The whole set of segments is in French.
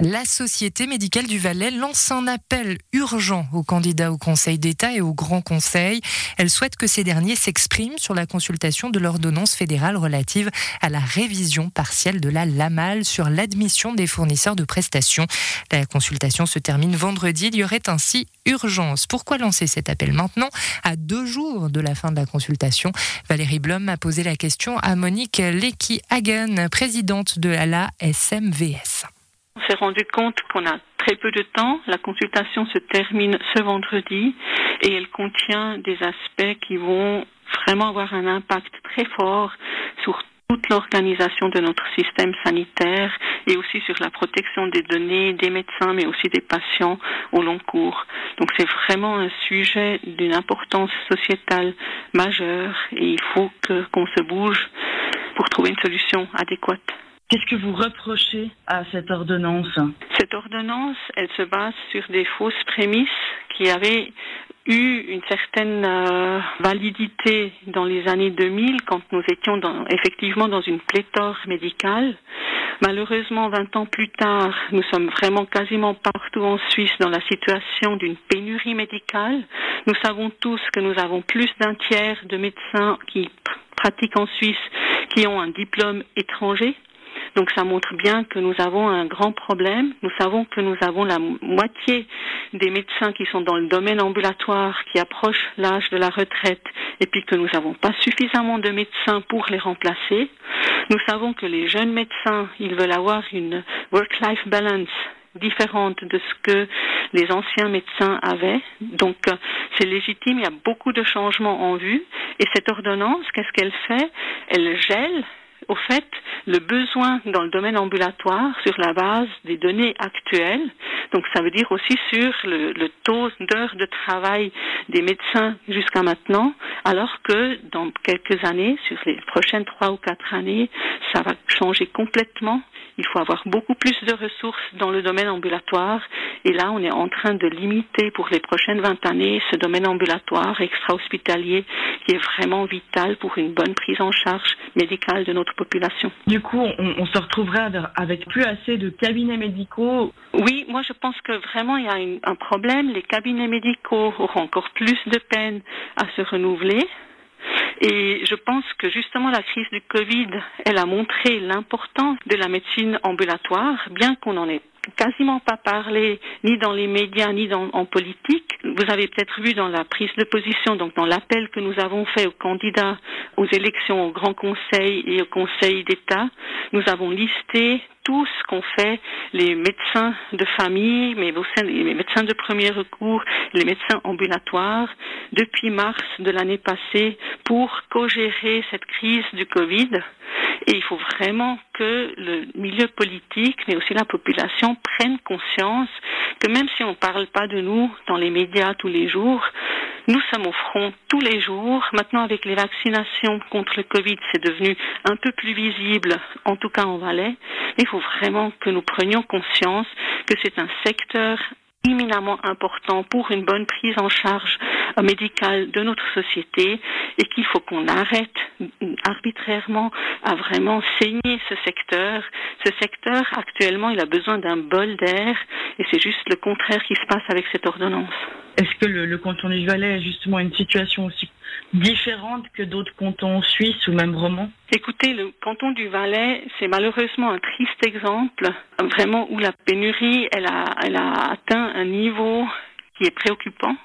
La Société médicale du Valais lance un appel urgent aux candidats au Conseil d'État et au Grand Conseil. Elle souhaite que ces derniers s'expriment sur la consultation de l'ordonnance fédérale relative à la révision partielle de la LAMAL sur l'admission des fournisseurs de prestations. La consultation se termine vendredi. Il y aurait ainsi urgence. Pourquoi lancer cet appel maintenant, à deux jours de la fin de la consultation? Valérie Blum a posé la question à Monique Lecky-Hagen, présidente de la SMVS. On s'est rendu compte qu'on a très peu de temps. La consultation se termine ce vendredi et elle contient des aspects qui vont vraiment avoir un impact très fort sur toute l'organisation de notre système sanitaire et aussi sur la protection des données des médecins mais aussi des patients au long cours. Donc c'est vraiment un sujet d'une importance sociétale majeure et il faut qu'on se bouge pour trouver une solution adéquate. Qu'est-ce que vous reprochez à cette ordonnance Cette ordonnance, elle se base sur des fausses prémices qui avaient eu une certaine euh, validité dans les années 2000 quand nous étions effectivement dans une pléthore médicale. Malheureusement, 20 ans plus tard, nous sommes vraiment quasiment partout en Suisse dans la situation d'une pénurie médicale. Nous savons tous que nous avons plus d'un tiers de médecins qui pratiquent en Suisse qui ont un diplôme étranger donc ça montre bien que nous avons un grand problème. Nous savons que nous avons la moitié des médecins qui sont dans le domaine ambulatoire, qui approchent l'âge de la retraite, et puis que nous n'avons pas suffisamment de médecins pour les remplacer. Nous savons que les jeunes médecins, ils veulent avoir une work-life balance différente de ce que les anciens médecins avaient. Donc c'est légitime, il y a beaucoup de changements en vue. Et cette ordonnance, qu'est-ce qu'elle fait? Elle gèle au fait le besoin dans le domaine ambulatoire sur la base des données actuelles. Donc ça veut dire aussi sur le, taux d'heures de travail des médecins jusqu'à maintenant, alors que dans quelques années, sur les prochaines trois ou quatre années, ça va changer complètement. Il faut avoir beaucoup plus de ressources dans le domaine ambulatoire. Et là, on est en train de limiter pour les prochaines 20 années ce domaine ambulatoire extra-hospitalier qui est vraiment vital pour une bonne prise en charge médicale de notre population. Du coup, on, se retrouverait avec plus assez de cabinets médicaux Oui, moi je pense que vraiment il y a un problème. Les cabinets médicaux auront encore plus de peine à se renouveler. Et je pense que justement la crise du Covid, elle a montré l'importance de la médecine ambulatoire, bien qu'on en ait quasiment pas parlé ni dans les médias ni dans, en politique. Vous avez peut-être vu dans la prise de position, donc dans l'appel que nous avons fait aux candidats aux élections au Grand Conseil et au Conseil d'État, nous avons listé tout ce qu'ont fait les médecins de famille, mais les médecins de premier recours, les médecins ambulatoires, depuis mars de l'année passée pour co-gérer cette crise du Covid. Et il faut vraiment que le milieu politique, mais aussi la population, prennent conscience que même si on ne parle pas de nous dans les médias tous les jours, nous sommes au front tous les jours. Maintenant, avec les vaccinations contre le Covid, c'est devenu un peu plus visible, en tout cas en Valais. Il faut vraiment que nous prenions conscience que c'est un secteur éminemment important pour une bonne prise en charge médicale de notre société et qu'il faut qu'on arrête arbitrairement à vraiment saigner ce secteur. Ce secteur, actuellement, il a besoin d'un bol d'air et c'est juste le contraire qui se passe avec cette ordonnance. Est-ce que le, canton du Valais a justement une situation aussi différente que d'autres cantons suisses ou même romans Écoutez, le canton du Valais, c'est malheureusement un triste exemple, vraiment où la pénurie, elle a, elle a atteint un niveau qui est préoccupant.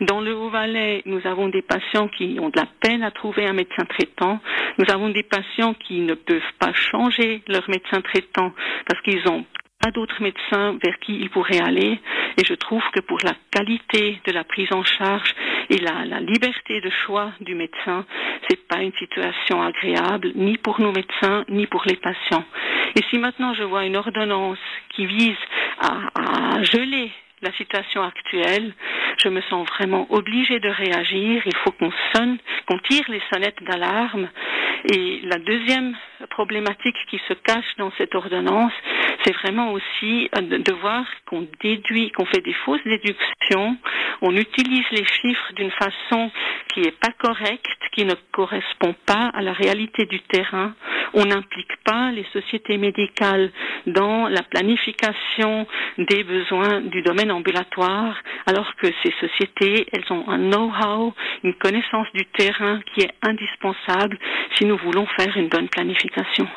Dans le Haut-Valais, nous avons des patients qui ont de la peine à trouver un médecin traitant. Nous avons des patients qui ne peuvent pas changer leur médecin traitant parce qu'ils ont pas d'autres médecins vers qui ils pourraient aller. Et je trouve que pour la qualité de la prise en charge et la, liberté de choix du médecin, c'est pas une situation agréable, ni pour nos médecins, ni pour les patients. Et si maintenant je vois une ordonnance qui vise à, à geler la situation actuelle, je me sens vraiment obligée de réagir. Il faut qu'on sonne, qu'on tire les sonnettes d'alarme. Et la deuxième problématique qui se cache dans cette ordonnance, c'est vraiment aussi de voir qu'on déduit, qu'on fait des fausses déductions, on utilise les chiffres d'une façon qui n'est pas correcte, qui ne correspond pas à la réalité du terrain. On n'implique pas les sociétés médicales dans la planification des besoins du domaine ambulatoire, alors que ces sociétés, elles ont un know-how, une connaissance du terrain qui est indispensable si nous voulons faire une bonne planification.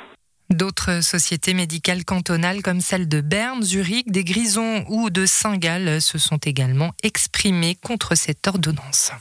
D'autres sociétés médicales cantonales comme celle de Berne, Zurich, des Grisons ou de Saint-Gall se sont également exprimées contre cette ordonnance.